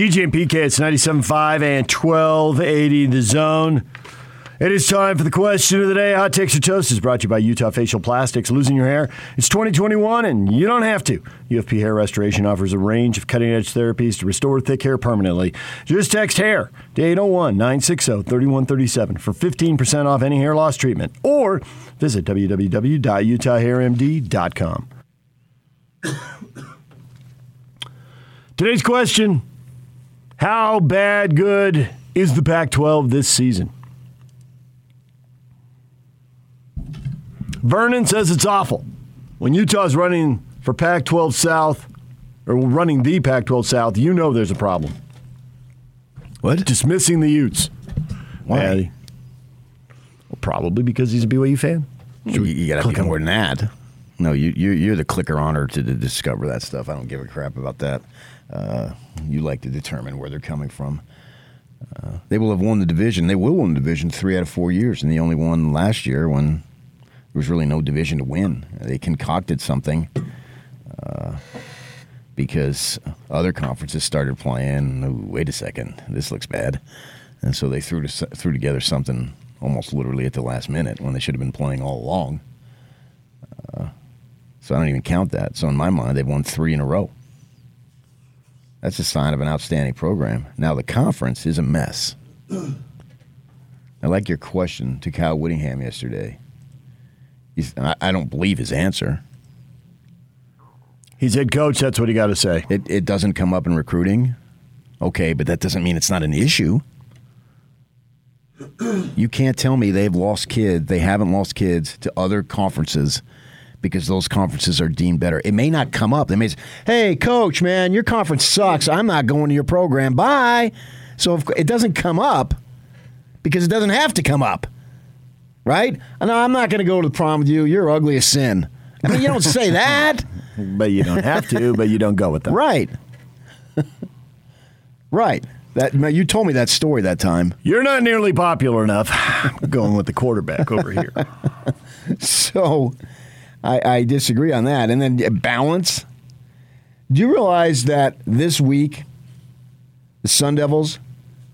DJ and PK, it's 97.5 and 1280 the zone. It is time for the question of the day. Hot Takes or Toast is brought to you by Utah Facial Plastics. Losing your hair? It's 2021 and you don't have to. UFP Hair Restoration offers a range of cutting edge therapies to restore thick hair permanently. Just text hair to 801 960 3137 for 15% off any hair loss treatment or visit www.utahhairmd.com. Today's question How bad good is the Pac 12 this season? Vernon says it's awful. When Utah's running for Pac 12 South, or running the Pac 12 South, you know there's a problem. What? Dismissing the Utes. Why? Well, probably because he's a BYU fan. You, you got to be more than that. No, you, you, you're the clicker honor to, to discover that stuff. I don't give a crap about that. Uh, you like to determine where they're coming from. Uh, they will have won the division. They will win the division three out of four years, and they only won last year when there was really no division to win. They concocted something uh, because other conferences started playing. "Ooh, wait a second, this looks bad, and so they threw to, threw together something almost literally at the last minute when they should have been playing all along. So I don't even count that. So in my mind, they've won three in a row. That's a sign of an outstanding program. Now the conference is a mess. I like your question to Kyle Whittingham yesterday. He's, I, I don't believe his answer. He's head coach, that's what he got to say. It, it doesn't come up in recruiting. Okay, but that doesn't mean it's not an issue. You can't tell me they've lost kids, they haven't lost kids to other conferences because those conferences are deemed better. It may not come up. They may say, hey, coach, man, your conference sucks. I'm not going to your program. Bye. So if it doesn't come up because it doesn't have to come up, right? No, I'm not going to go to the prom with you. You're ugly as sin. I mean, you don't say that. But you don't have to, but you don't go with them. Right. right. That you told me that story that time. You're not nearly popular enough. I'm going with the quarterback over here. So I, I disagree on that. And then balance. Do you realize that this week the Sun Devils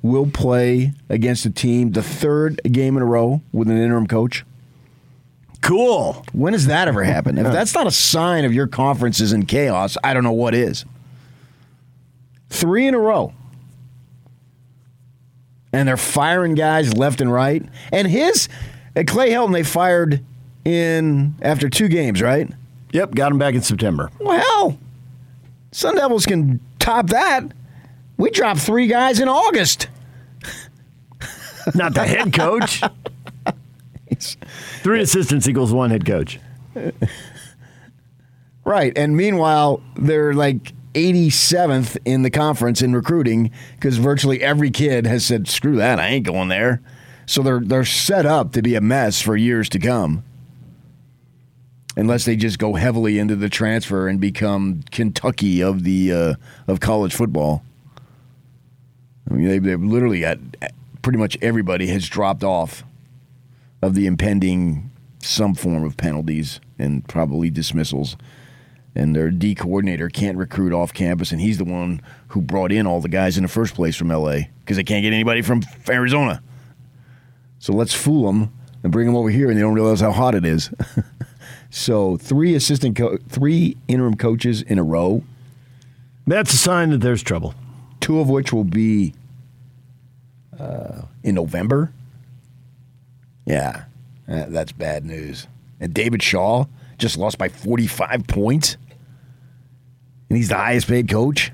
will play against a team the third game in a row with an interim coach? Cool. When has that ever happened? If that's not a sign of your conference is in chaos, I don't know what is. Three in a row. And they're firing guys left and right. And his at Clay Helton they fired in after two games, right? Yep, got him back in September. Well, Sun Devils can top that. We dropped three guys in August. Not the head coach. Three assistants equals one head coach. Right. And meanwhile, they're like 87th in the conference in recruiting because virtually every kid has said, screw that, I ain't going there. So they're, they're set up to be a mess for years to come. Unless they just go heavily into the transfer and become Kentucky of the uh, of college football. I mean, they, they've literally got pretty much everybody has dropped off of the impending some form of penalties and probably dismissals. And their D coordinator can't recruit off campus, and he's the one who brought in all the guys in the first place from LA because they can't get anybody from Arizona. So let's fool them and bring them over here, and they don't realize how hot it is. so three assistant, co- three interim coaches in a row, That's a sign that there's trouble. two of which will be uh, in November. Yeah, uh, that's bad news. And David Shaw just lost by 45 points. And he's the highest paid coach.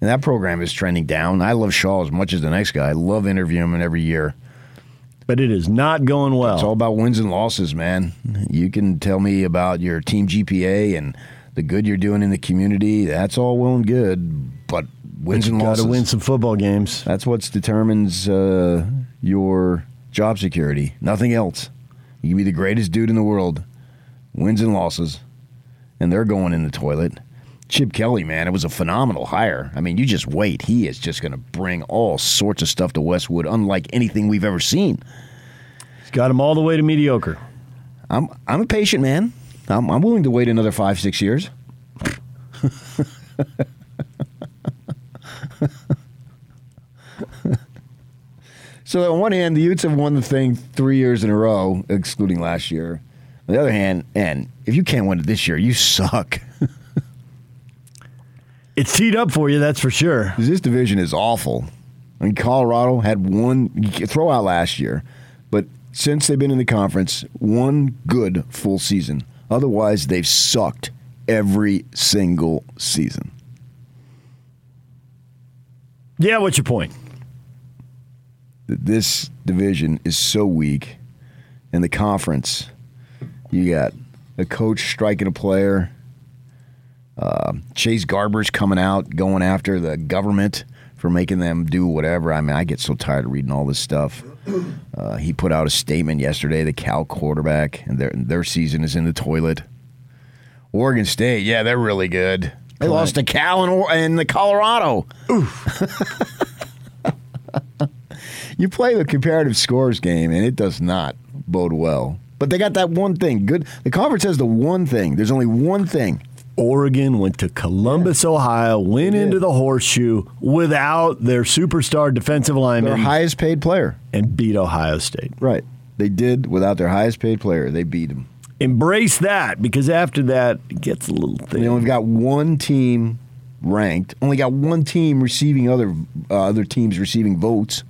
And that program is trending down. I love Shaw as much as the next guy. I love interviewing him every year. But it is not going well. It's all about wins and losses, man. You can tell me about your team GPA and the good you're doing in the community. That's all well and good, but wins and losses. Got to win some football games. That's what determines uh, your job security. Nothing else. You can be the greatest dude in the world, wins and losses, and they're going in the toilet. Chip Kelly, man, it was a phenomenal hire. I mean, you just wait. He is just going to bring all sorts of stuff to Westwood, unlike anything we've ever seen. He's got him all the way to mediocre. I'm I'm a patient man. I'm, I'm willing to wait another five six years. So on one hand, the Utes have won the thing three years in a row, excluding last year. On the other hand, and if you can't win it this year, you suck. It's teed up for you, that's for sure. this division is awful. I mean, Colorado had one you can throw out last year, but since they've been in the conference, one good full season. Otherwise, they've sucked every single season. Yeah, what's your point? This division is so weak, and the conference, you got a coach striking a player. Uh, Chase Garbers coming out, going after the government for making them do whatever. I mean, I get so tired of reading all this stuff. Uh, he put out a statement yesterday, the Cal quarterback, and their their season is in the toilet. Oregon State, yeah, they're really good. They lost to Cal and, the Colorado. you play the comparative scores game, and it does not bode well. But they got that one thing. Good. The conference has the one thing. There's only one thing. Oregon went to Columbus, Ohio, went into the horseshoe without their superstar defensive lineman. Their highest paid player. and beat Ohio State. Right. They did without their highest paid player. They beat him. Embrace that because after that, it gets a little They thin. only got one team ranked. Only got one team receiving other uh, other teams receiving votes.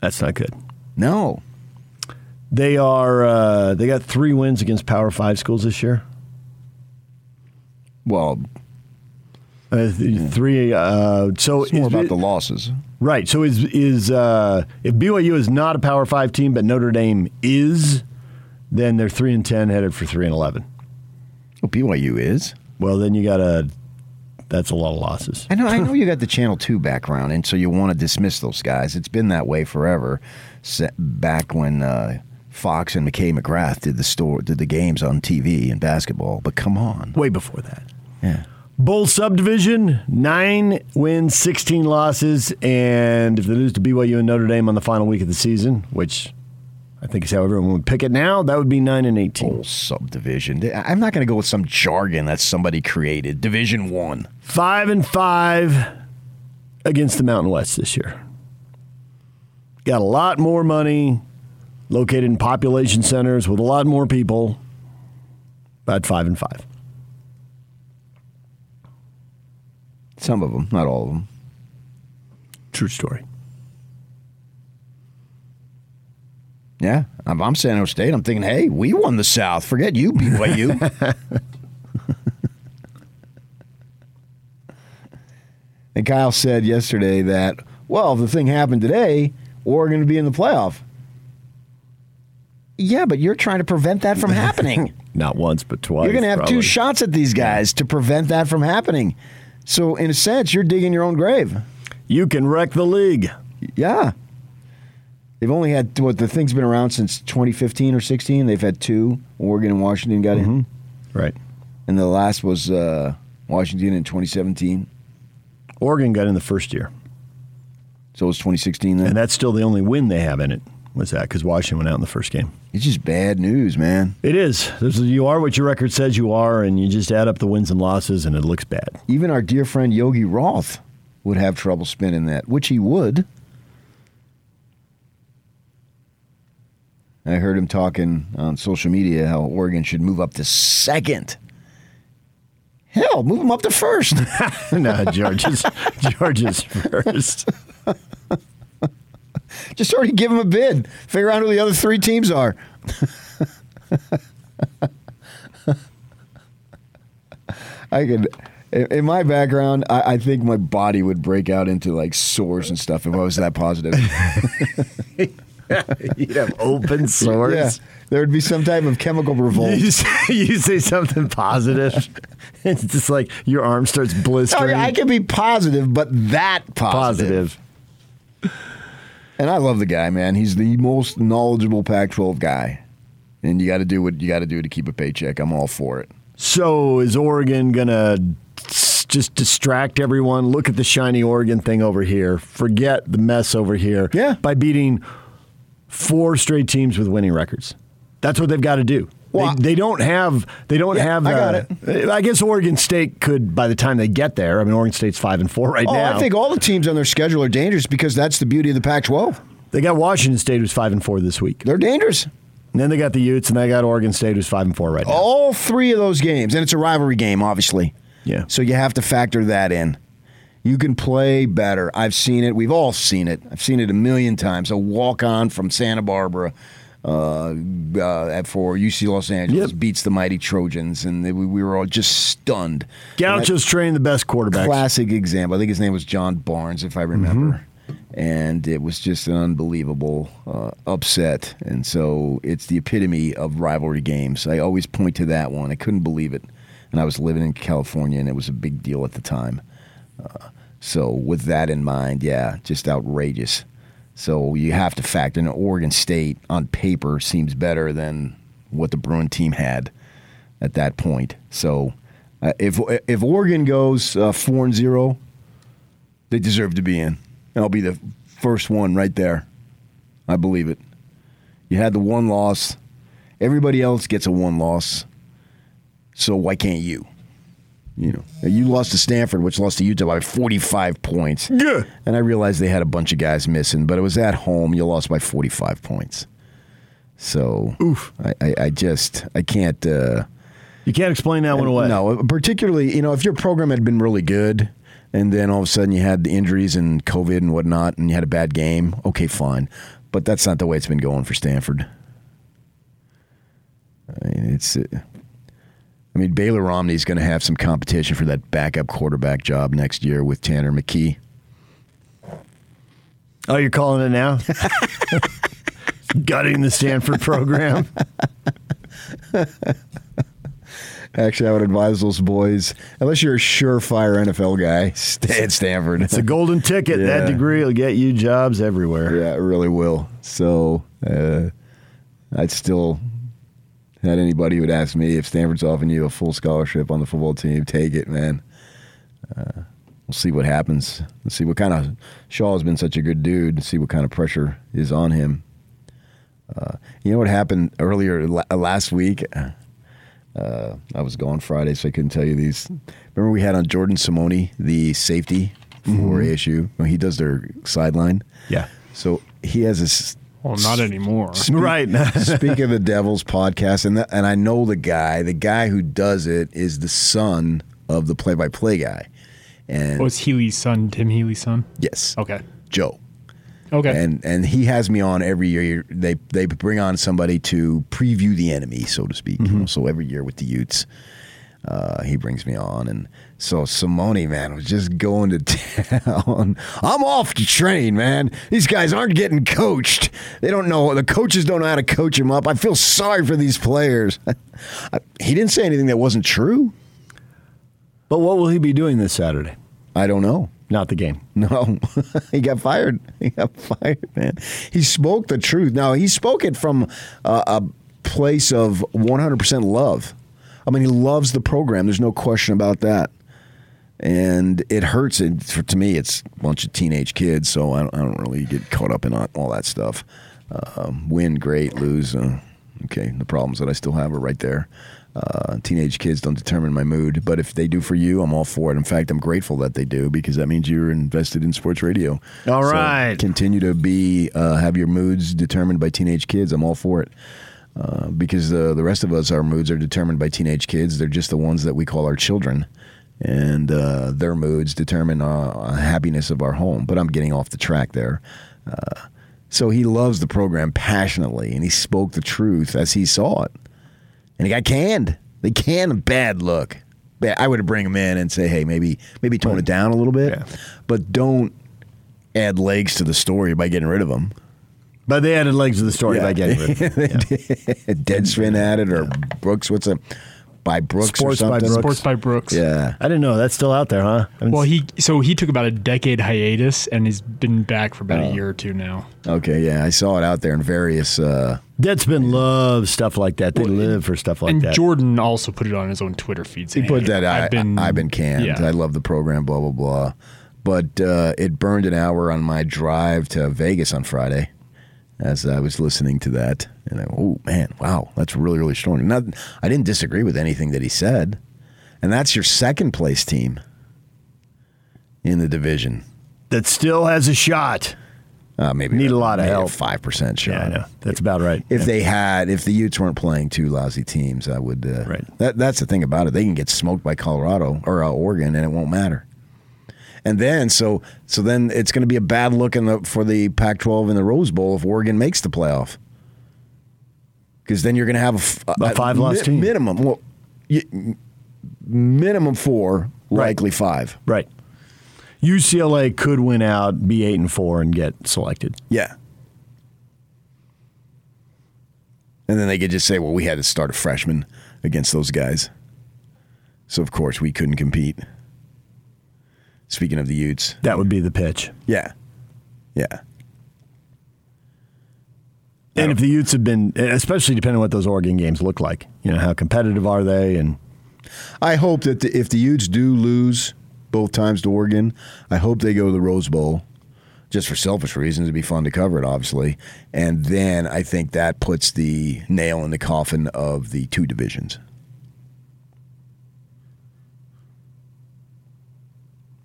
That's not good. No. They are. Uh, they got three wins against Power Five schools this year. Well, Uh, th- Three. Uh, so it's more is about the losses. right. So is is uh, if BYU is not a Power Five team, but Notre Dame is, then they're three and ten, headed for three and eleven. Well, BYU is. Well, then you got to. That's a lot of losses. I know. I know you got the Channel Two background, and so you want to dismiss those guys. It's been that way forever. Back when uh, Fox and McKay McGrath did the store, did the games on TV and basketball. But come on, Way before that. yeah. Bowl subdivision, nine wins, 16 losses, and if they lose to BYU and Notre Dame on the final week of the season, which I think is how everyone would pick it now, that would be 9 and 18. Whole subdivision. I'm not going to go with some jargon that somebody created. Division One. 5 and 5 against the Mountain West this year. Got a lot more money located in population centers with a lot more people. About 5 and 5. Some of them, not all of them. True story. Yeah, I'm, I'm San Jose State. I'm thinking, hey, we won the South. Forget you, BYU. and Kyle said yesterday that, well, if the thing happened today, Oregon would be in the playoff. Yeah, but you're trying to prevent that from happening. Not once, but twice. you're going to have probably. two shots at these guys to prevent that from happening. So, in a sense, you're digging your own grave. You can wreck the league. Yeah. They've only had what the thing's been around since 2015 or 16. They've had two. Oregon and Washington got in, Right. and the last was uh, Washington in 2017. Oregon got in the first year, So it was 2016 then. and that's still the only win they have in it. Was that because Washington went out in the first game? it's just bad news, man. It is. You are what your record says you are, and you just add up the wins and losses, and it looks bad. Even our dear friend Yogi Roth would have trouble spinning that, which he would. I heard him talking on social media how Oregon should move up to second. Hell, move them up to first. no, George is George is first. Just already give them a bid. Figure out who the other three teams are. I could, in my background, I, I think my body would break out into like sores and stuff if I was that positive. You'd have open sores. yeah, there would be some type of chemical revolt. You say, you say something positive, it's just like your arm starts Oh, blistering. yeah, I can be positive, but that positive. positive. And I love the guy, man. He's the most knowledgeable Pac-12 guy. And you got to do what you got to do to keep a paycheck. I'm all for it. So is Oregon gonna just distract everyone? Look at the shiny Oregon thing over here. Forget the mess over here. Yeah. By beating four straight teams with winning records. That's what they've got to do. Well, they, they don't have. They don't Yeah, have. I got uh, I guess Oregon State could by the time they get there. I mean, Oregon State's five and four right Oh, now. I think all the teams on their schedule are dangerous because that's the beauty of the Pac-12. They got Washington State, who's five and four this week. They're dangerous. And then they got the Utes, and they got Oregon State, who's five and four right now. All three of those games, and it's a rivalry game, obviously. Yeah. So you have to factor that in. You can play better. I've seen it. We've all seen it. I've seen it a million times. A walk on from Santa Barbara uh, uh, at for UC Los Angeles Yep. beats the mighty Trojans, and they, we, we were all just stunned. Gaucho's trained the best quarterbacks. Classic example. I think his name was John Barnes, if I remember. And it was just an unbelievable uh, upset. And so it's the epitome of rivalry games. I always point to that one. I couldn't believe it. And I was living in California, and it was a big deal at the time. Uh, so, with that in mind, yeah, just outrageous. So, you have to factor in Oregon State on paper seems better than what the Bruin team had at that point. So, uh, if if Oregon goes uh, four and zero, they deserve to be in. And I'll be the first one right there. I believe it. You had the one loss. Everybody else gets a one loss. So why can't you? You know, you lost to Stanford, which lost to Utah by 45 points. Yeah. And I realized they had a bunch of guys missing, but it was at home. You lost by 45 points. So, Oof. I, I, I just, I can't. Uh, You can't explain that one away. no, particularly, you know, if your program had been really good and then all of a sudden you had the injuries and COVID and whatnot and you had a bad game, okay, fine. But that's not the way it's been going for Stanford. I mean, it's. Uh, I mean, Baylor Romney's going to have some competition for that backup quarterback job next year with Tanner McKee. Oh, you're calling it now? Gutting the Stanford program. Actually, I would advise those boys, unless you're a surefire NFL guy, stay at Stanford. It's a golden ticket. Yeah. That degree will get you jobs everywhere. Yeah, it really will. So uh, I'd still had anybody would ask me if Stanford's offering you a full scholarship on the football team, take it, man. Uh, we'll see what happens. Let's see what kind of Shaw has been such a good dude. See what kind of pressure is on him. Uh, you know what happened earlier la- last week? Uh, I was gone Friday, so I couldn't tell you these. Remember we had on Jordan Simone, the safety for ASU. When he does their sideline. Yeah. So he has this. Well, not anymore. Right. Speak of the Devil's podcast, and that, and I know the guy. The guy who does it is the son of the play-by-play guy, and Was Healey's son Tim Healey's son? yes, Okay. Joe. Okay. And and he has me on every year. They they bring on somebody to preview the enemy, so to speak. Mm-hmm. You know, so every year with the Utes, uh, he brings me on, and so Simone, man, was just going to town. I'm off the train, man. These guys aren't getting coached. They don't know. The coaches don't know how to coach them up. I feel sorry for these players. he didn't say anything that wasn't true. but what will he be doing this Saturday? I don't know. Not the game. No, he got fired. He got fired, man. He spoke the truth. Now he spoke it from uh, a place of 100% love. I mean, he loves the program. There's no question about that. And it hurts. It, for, to me, it's a bunch of teenage kids, so I don't, I don't really get caught up in all, that stuff. Um, win, great. Lose, uh, okay. The problems that I still have are right there. Uh, teenage kids don't determine my mood, but if they do for you, I'm all for it. In fact, I'm grateful that they do because that means you're invested in sports radio. All So right. continue to be uh, have your moods determined by teenage kids. I'm all for it. Uh, because uh, the rest of us, our moods are determined by teenage kids. They're just the ones that we call our children, and uh, their moods determine uh, happiness of our home. But I'm getting off the track there. Uh, so he loves the program passionately, and he spoke the truth as he saw it. And he got canned. They canned a bad look. I would bring him in and say, hey, maybe maybe tone it down a little bit, Yeah. but don't add legs to the story by getting rid of him. But they added legs to the story by getting rid of him. Yeah. Deadspin had it, or Brooks. What's a by Brooks Sports or by something? Brooks. Sports by Brooks. Yeah. I didn't know that's still out there, huh? Well, he so he took about a decade hiatus and he's been back for about Oh. a year or two now. Okay. Yeah, I saw it out there in various. Uh, Deadspin loves stuff like that. They live for stuff like and that. Jordan also put it on his own Twitter feed. he put that. I, I've been I've been canned. Yeah. I love the program. Blah blah blah. But uh, it burned an hour on my drive to Vegas on Friday, as I was listening to that, and I, oh man, wow, that's really really strong. Not, I didn't disagree with anything that he said, and that's your second place team in the division. that still has a shot. Uh, maybe Need a lot of help. Five percent, shot. Yeah, I know. That's about right. If Yeah. they had, if the Utes weren't playing two lousy teams, I would. Uh, Right. That that's the thing about it. They can get smoked by Colorado or uh, Oregon, and it won't matter. And then, so so then it's going to be a bad look in the for the Pac-12 in the Rose Bowl if Oregon makes the playoff. Because then you're going to have a five-loss team. minimum. Well, y- minimum four, likely five. right. UCLA could win out, be eight and four, and get selected. Yeah. And then they could just say, well, we had to start a freshman against those guys. So, of course, we couldn't compete. Speaking of the Utes. That would be the pitch. Yeah. Yeah. And if the Utes have been, especially depending on what those Oregon games look like, you know, how competitive are they? And I hope that the, if the Utes do lose both times to Oregon, I hope they go to the Rose Bowl. Just for selfish reasons, it'd be fun to cover it, obviously. And then I think that puts the nail in the coffin of the two divisions.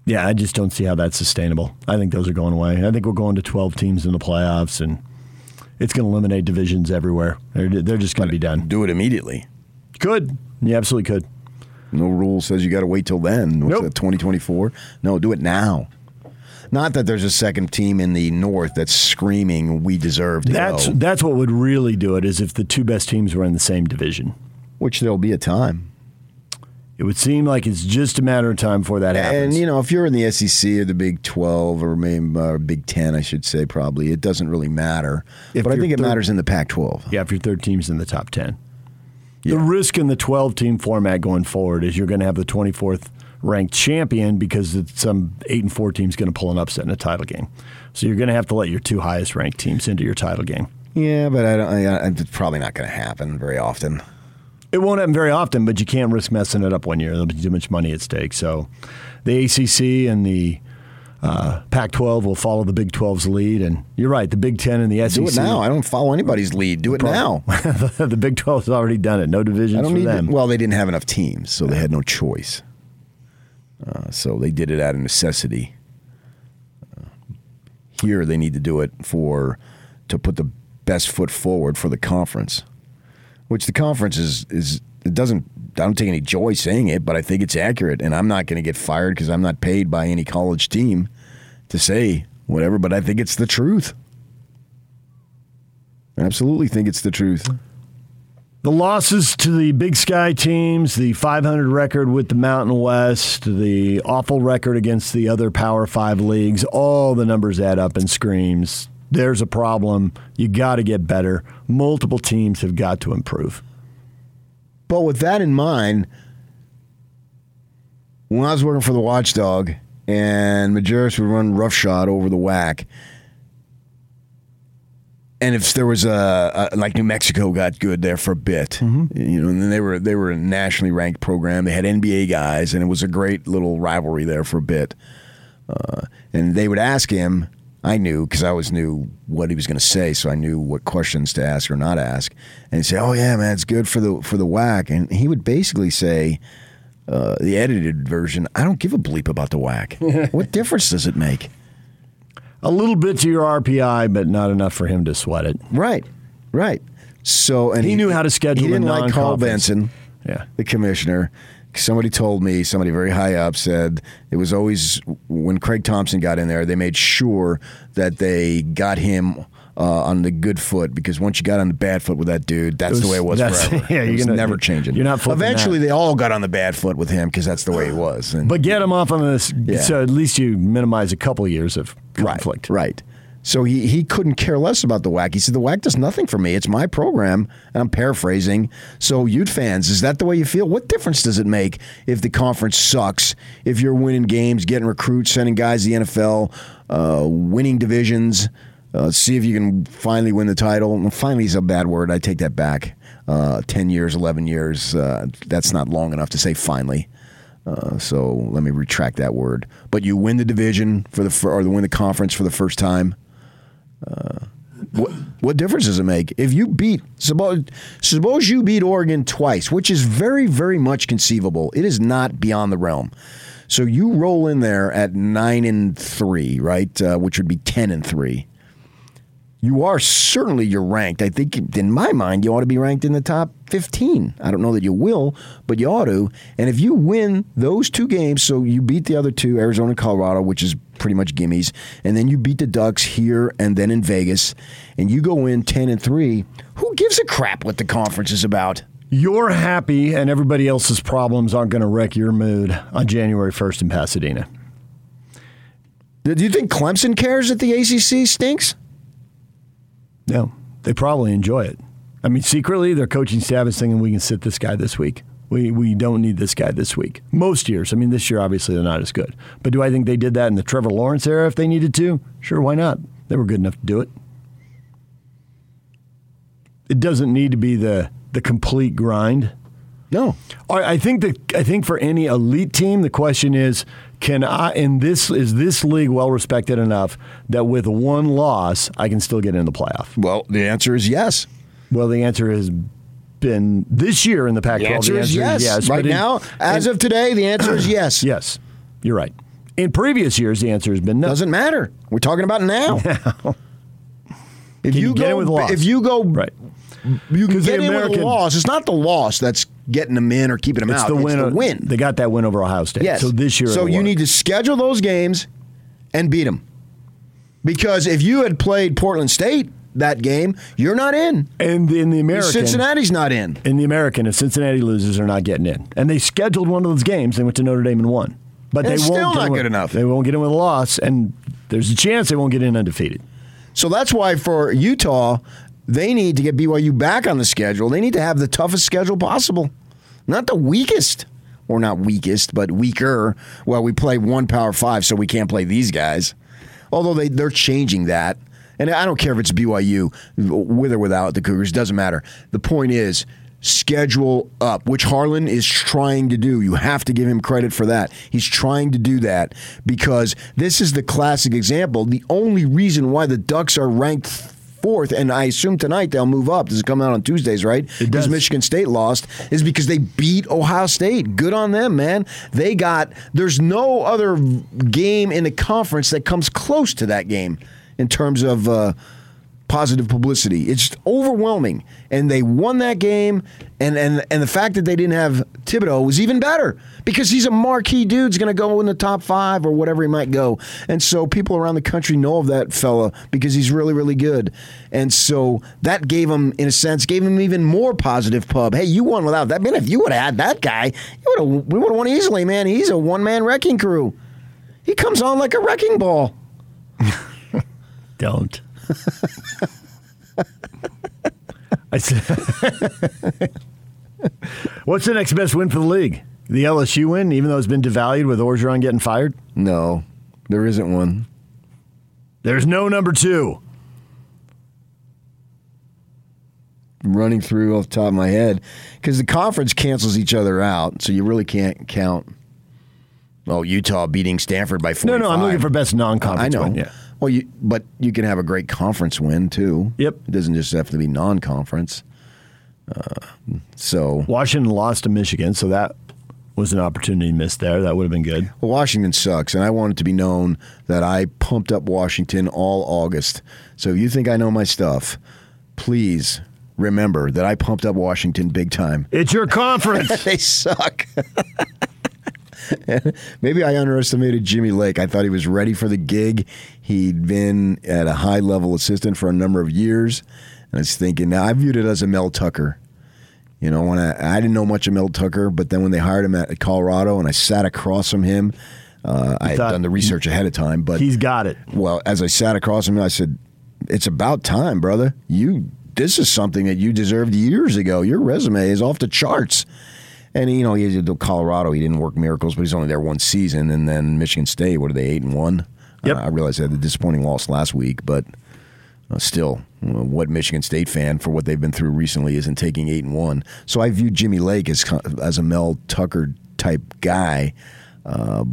Yeah, I just don't see how that's sustainable. I think those are going away. I think we're going to 12 teams in the playoffs, and it's going to eliminate divisions everywhere. They're, they're just going to be done. Do it immediately. Could. You absolutely could. No rule says you got to wait till then. What's Nope. that, 2024? No, do it now. Not that there's a second team in the North that's screaming, we deserve to That's go. that's what would really do it is if the two best teams were in the same division. Which there'll be a time. It would seem like it's just a matter of time before that happens. And, you know, if you're in the SEC or the Big 12 or maybe uh, Big 10, I should say, probably, it doesn't really matter. If but I think it third- matters in the Pac 12. yeah, if your third team's in the top 10. The risk in the 12 team format going forward is you're going to have the 24th ranked champion because it's some 8 and 4 team's going to pull an upset in a title game. So you're going to have to let your two highest ranked teams into your title game. Yeah, but I don't, I, I, it's probably not going to happen very often. It won't happen very often, but you can't risk messing it up one year. There'll be too much money at stake. So the ACC and the uh, Pac 12 will follow the Big 12's lead. And you're right, the Big 10 and the SEC. Do it now. I don't follow anybody's lead. Do it now. the Big 12 has already done it. No divisions I don't for need. them. To, well, they didn't have enough teams, so they had no choice. Uh, so they did it out of necessity. Uh, here, they need to do it for to put the best foot forward for the conference, which the conference is is it doesn't. I don't take any joy saying it, but I think it's accurate, and I'm not going to get fired because I'm not paid by any college team to say whatever. But I think it's the truth. I absolutely think it's the truth. The losses to the Big Sky teams, the 500 record with the Mountain West, the awful record against the other Power Five leagues, all the numbers add up and screams. There's a problem. You got to get better. Multiple teams have got to improve. But with that in mind, when I was working for the Watchdog and Majerus would run roughshod over the WAC, and if there was a, a like New Mexico got good there for a bit, you know, and then they were they were a nationally ranked program. They had NBA guys, and it was a great little rivalry there for a bit. Uh, and they would ask him. I knew because I always knew what he was going to say, so I knew what questions to ask or not ask. And he'd say, "Oh yeah, man, it's good for the for the WAC." And he would basically say, uh, the edited version, "I don't give a bleep about the WAC. what difference does it make?" A little bit to your RPI, but not enough for him to sweat it. Right, right. So and He knew how to schedule He didn't like Karl. Benson, Yeah. the commissioner. Somebody told me, somebody very high up said it was always when Craig Thompson got in there, they made sure that they got him uh, on the good foot because once you got on the bad foot with that dude, that's was- the way it was forever. yeah, it you're was gonna- never changing. you're not Eventually, that. they all got on the bad foot with him because that's the way he was. And But get him off on this, Yeah. so at least you minimize a couple years of conflict. Right. right. So he, he couldn't care less about the WAC. He said, The WAC does nothing for me. It's my program. And I'm paraphrasing. So, Ute fans, is that the way you feel? What difference does it make if the conference sucks? If you're winning games, getting recruits, sending guys to the NFL, uh, winning divisions, uh, see if you can finally win the title. And finally is a bad word. I take that back. Uh, 10 years, 11 years. Uh, that's not long enough to say finally. Uh, so let me retract that word. But you win the division for the or win the conference for the first time. Uh, what what difference does it make if you beat suppose suppose you beat Oregon twice, which is very very much conceivable. It is not beyond the realm. So you roll in there at nine and three, right? Uh, which would be ten and three. you are certainly you're ranked. I think in my mind you ought to be ranked in the top 15. I don't know that you will, but you ought to. And if you win those two games, so you beat the other two, Arizona and Colorado, which is pretty much gimmies, and then you beat the Ducks here and then in Vegas, and you go in 10 and 3, who gives a crap what the conference is about? You're happy, and everybody else's problems aren't going to wreck your mood on January 1st in Pasadena. Do you think Clemson cares that the ACC stinks? No, they probably enjoy it. I mean, secretly, their coaching staff is thinking we can sit this guy this week. We, we don't need this guy this week. Most years. I mean, this year, obviously, they're not as good. But do I think they did that in the Trevor Lawrence era if they needed to? Sure, why not? They were good enough to do it. It doesn't need to be the, the complete grind. No. I I think that I think for any elite team, the question is, can I in this is this league well respected enough that with one loss I can still get in the playoff? Well, the answer is yes. Well, the answer has been this year in the Pac-12. The answer, is, yes. Right in- now, as in- of today, the answer is yes. yes, you're right. In previous years, the answer has been no. Doesn't matter. We're talking about now. if you get go, in with a loss? if you go, right. you can 'Cause the get in with a loss. It's not the loss that's getting them in or keeping them It's out. the win. It's the win. They got that win over Ohio State. yes. So this year, so you work. need to schedule those games and beat them. Because if you had played Portland State that game, you're not in. and in the American Cincinnati's not in. in the American, if Cincinnati loses, they're not getting in. And they scheduled one of those games. They went to Notre Dame and won. But And they won't still get not with- good enough. They won't get in with a loss, and there's a chance they won't get in undefeated. So that's why for Utah, they need to get BYU back on the schedule. They need to have the toughest schedule possible, not the weakest, or not weakest, but weaker. Well, we play one Power Five, so we can't play these guys. Although they they're changing that, and I don't care if it's BYU with or without the Cougars. Doesn't matter. The point is. Schedule up, which Harlan is trying to do. You have to give him credit for that. He's trying to do that because this is the classic example. The only reason why the Ducks are ranked fourth, and I assume tonight they'll move up. Does it come out on Tuesdays, right? Because. Michigan State lost, is because they beat Ohio State. Good on them, man. They got. There's no other game in the conference that comes close to that game in terms of. Uh, positive publicity. It's overwhelming, and they won that game. And and and the fact that they didn't have Thibodeaux was even better because he's a marquee dude's going to go in the top five or whatever he might go. And so people around the country know of that fella because he's really really good. And so that gave him, in a sense, gave him even more positive pub. Hey, you won without that. Man, if you would have had that guy, we would have won easily, man. He's a one man wrecking crew. He comes on like a wrecking ball. Don't. I said, What's the next best win for the league? The LSU win, even though it's been devalued with Orgeron getting fired? No, there isn't one. There's no number two. running through off the top of my head because the conference cancels each other out, so you really can't count. Oh, Utah beating Stanford by No, no, I'm looking for best non-conference I know. win. Yeah. Well, you but you can have a great conference win too. Yep. It doesn't just have to be non-conference. Uh, so Washington lost to Michigan, so that was an opportunity missed there. That would have been good. Well, Washington sucks, and I want it to be known that I pumped up Washington all August. So if you think I know my stuff, please remember that I pumped up Washington big time. It's your conference. they suck. Maybe I underestimated Jimmy Lake. I thought he was ready for the gig. He'd been at a high level assistant for a number of years. And I was thinking, now I viewed it as a Mel Tucker. You know, when I, I didn't know much of Mel Tucker, but then when they hired him at Colorado and I sat across from him, uh, I had done the research ahead of time. But He's got it. well, as I sat across from him, I said, "It's about time, brother. You this is something that you deserved years ago. Your resume is off the charts." And you know, he did Colorado. He didn't work miracles, but he's only there one season. And then Michigan State, what are they eight and one? Yep. Uh, I realized they had a disappointing loss last week, but uh, still, you know, what Michigan State fan for what they've been through recently isn't taking eight and one. So I view Jimmy Lake as as a Mel Tucker type guy, uh,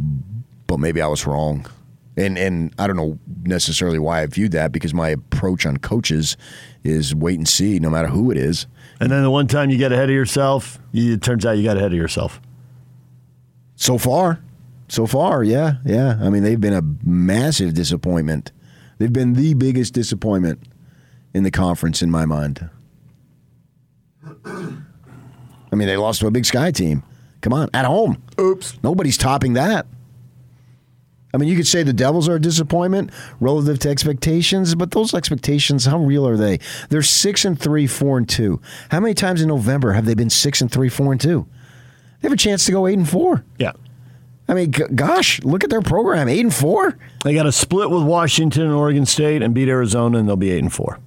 but maybe I was wrong. And and I don't know necessarily why I viewed that because my approach on coaches is wait and see, no matter who it is. And then the one time you get ahead of yourself, you, it turns out you got ahead of yourself. So far, so far, yeah, yeah. I mean, they've been a massive disappointment. They've been the biggest disappointment. in the conference in my mind. I mean, they lost to a Big Sky team. Come on, at home. Oops. Nobody's topping that. I mean, you could say the Devils are a disappointment relative to expectations, but those expectations, how real are they? They're six and three, four and two. How many times in November have they been six and three, four and two? They have a chance to go eight and four. Yeah. I mean, g- gosh, look at their program, eight and four. They got a split with Washington and Oregon State and beat Arizona, and they'll be eight and four.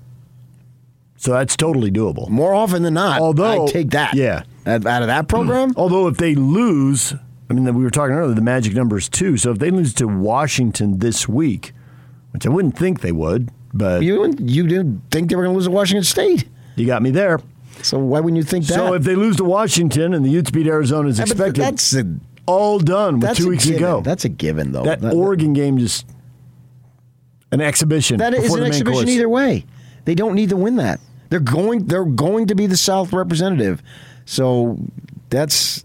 So that's totally doable. More often than not, Although- I take that. yeah. out, out of that program. Although if they lose, I mean, we were talking earlier, the magic number is two. So if they lose to Washington this week, which I wouldn't think they would, but you, You didn't, you didn't think they were going to lose to Washington State, You got me there. so why wouldn't you think that? So if they lose to Washington and the Utes beat Arizona as Yeah, expected, that's a all done with two weeks given. ago. That's a given, though. that Oregon game just an exhibition. That is an exhibition course. either way. They don't need to win that. They're going. They're going to be the South representative. So that's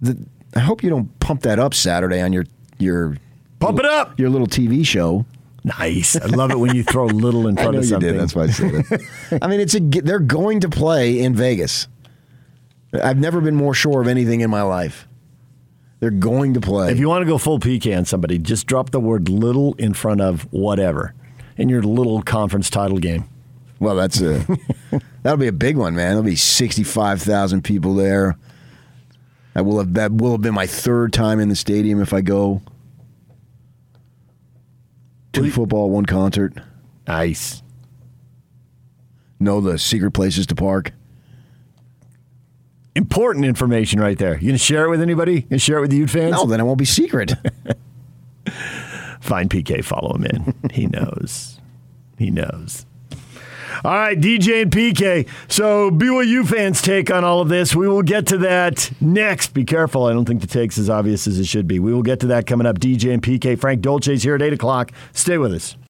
the. I hope you don't pump that up Saturday on your your Pump it up. your little TV show. Nice. I love it when you throw little in I front know of you something. did. That's why I said it. I mean, it's a. They're going to play in Vegas. I've never been more sure of anything in my life. They're going to play. If you want to go full pecan, somebody just drop the word little in front of whatever in your little conference title game. Well, that's a that'll be a big one, man. There'll be sixty five thousand people there. That will have that will have been my third time in the stadium if I go. Two football, one concert. Nice. Know the secret places to park. Important information right there. You gonna share it with anybody? You gonna share it with the Ute fans? No, then it won't be secret. Find PK, follow him in. he knows. He knows. All right, DJ and PK. So BYU fans take on all of this. We will get to that next. Be careful. I don't think the take's as obvious as it should be. We will get to that coming up. DJ and PK. Frank Dolce's here at 8 o'clock. Stay with us.